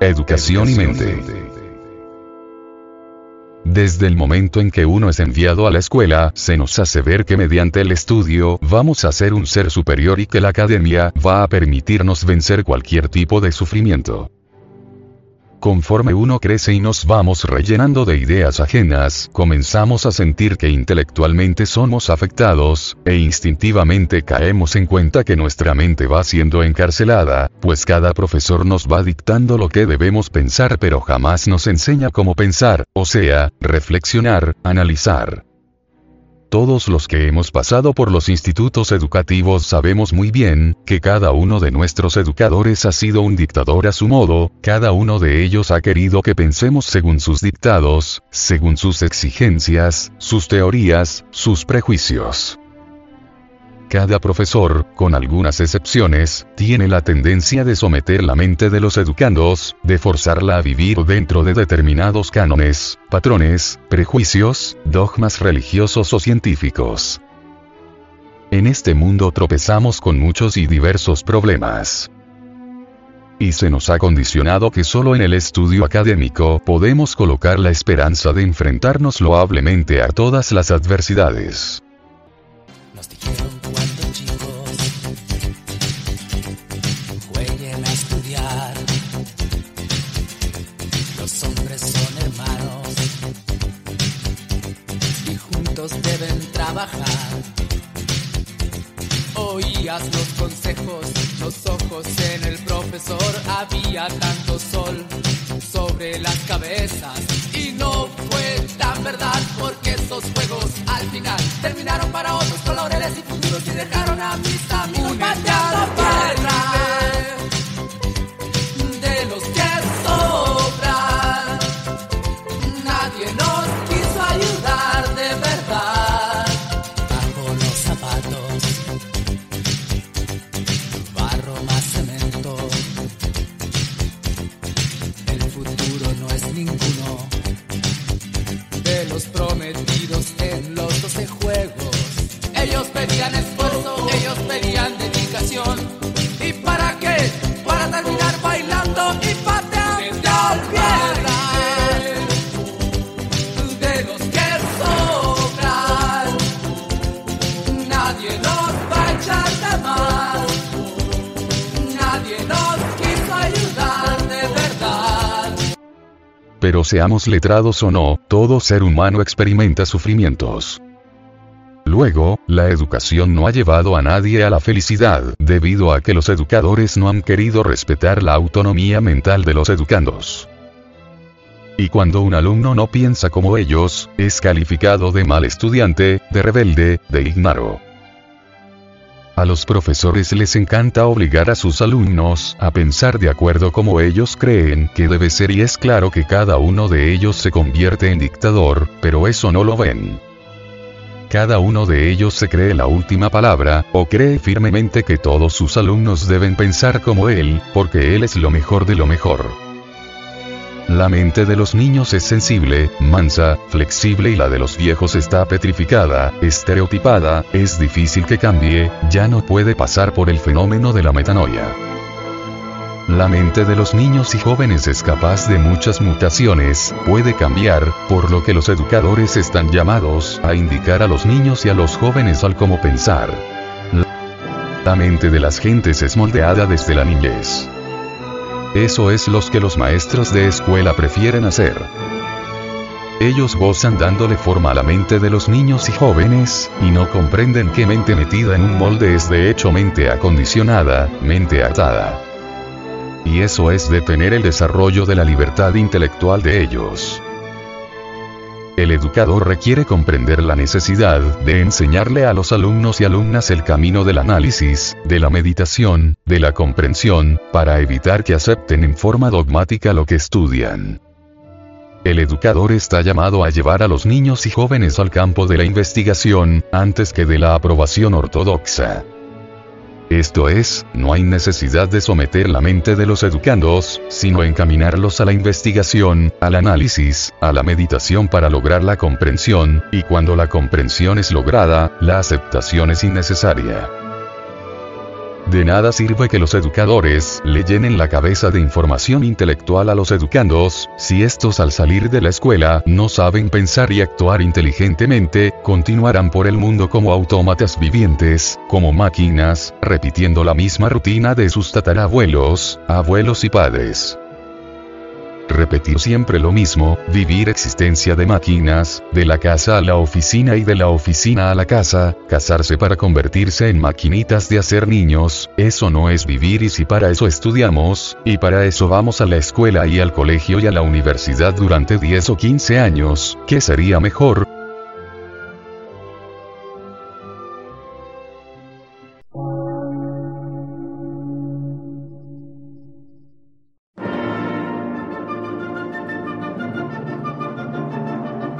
Educación y mente. Desde el momento en que uno es enviado a la escuela, se nos hace ver que mediante el estudio vamos a ser un ser superior y que la academia va a permitirnos vencer cualquier tipo de sufrimiento. Conforme uno crece y nos vamos rellenando de ideas ajenas, comenzamos a sentir que intelectualmente somos afectados, e instintivamente caemos en cuenta que nuestra mente va siendo encarcelada, pues cada profesor nos va dictando lo que debemos pensar pero jamás nos enseña cómo pensar, o sea, reflexionar, analizar. Todos los que hemos pasado por los institutos educativos sabemos muy bien, que cada uno de nuestros educadores ha sido un dictador a su modo, cada uno de ellos ha querido que pensemos según sus dictados, según sus exigencias, sus teorías, sus prejuicios. Cada profesor, con algunas excepciones, tiene la tendencia de someter la mente de los educandos, de forzarla a vivir dentro de determinados cánones, patrones, prejuicios, dogmas religiosos o científicos. En este mundo tropezamos con muchos y diversos problemas. Y se nos ha condicionado que solo en el estudio académico podemos colocar la esperanza de enfrentarnos loablemente a todas las adversidades. Trabajar. Oías los consejos, los ojos en el profesor, había tanto sol sobre las cabezas. Y no fue tan verdad porque esos juegos al final terminaron para otros colores y futuros y dejaron a mis amigos en los 12 juegos. Ellos pedían Pero seamos letrados o no, todo ser humano experimenta sufrimientos. Luego, la educación no ha llevado a nadie a la felicidad, debido a que los educadores no han querido respetar la autonomía mental de los educandos. Y cuando un alumno no piensa como ellos, es calificado de mal estudiante, de rebelde, de ignaro. A los profesores les encanta obligar a sus alumnos a pensar de acuerdo como ellos creen que debe ser y es claro que cada uno de ellos se convierte en dictador, pero eso no lo ven. Cada uno de ellos se cree la última palabra, o cree firmemente que todos sus alumnos deben pensar como él, porque él es lo mejor de lo mejor. La mente de los niños es sensible, mansa, flexible y la de los viejos está petrificada, estereotipada, es difícil que cambie, ya no puede pasar por el fenómeno de la metanoia. La mente de los niños y jóvenes es capaz de muchas mutaciones, puede cambiar, por lo que los educadores están llamados a indicar a los niños y a los jóvenes al cómo pensar. La, mente de las gentes es moldeada desde la niñez. Eso es lo que los maestros de escuela prefieren hacer. Ellos gozan dándole forma a la mente de los niños y jóvenes, y no comprenden que mente metida en un molde es de hecho mente acondicionada, mente atada. Y eso es detener el desarrollo de la libertad intelectual de ellos. El educador requiere comprender la necesidad de enseñarle a los alumnos y alumnas el camino del análisis, de la meditación, de la comprensión, para evitar que acepten en forma dogmática lo que estudian. El educador está llamado a llevar a los niños y jóvenes al campo de la investigación, antes que de la aprobación ortodoxa. Esto es, no hay necesidad de someter la mente de los educandos, sino encaminarlos a la investigación, al análisis, a la meditación para lograr la comprensión, y cuando la comprensión es lograda, la aceptación es innecesaria. De nada sirve que los educadores le llenen la cabeza de información intelectual a los educandos, si estos al salir de la escuela no saben pensar y actuar inteligentemente, continuarán por el mundo como autómatas vivientes, como máquinas, repitiendo la misma rutina de sus tatarabuelos, abuelos y padres repetir siempre lo mismo, vivir existencia de máquinas, de la casa a la oficina y de la oficina a la casa, casarse para convertirse en maquinitas de hacer niños, eso no es vivir y si para eso estudiamos, y para eso vamos a la escuela y al colegio y a la universidad durante 10 o 15 años, ¿qué sería mejor?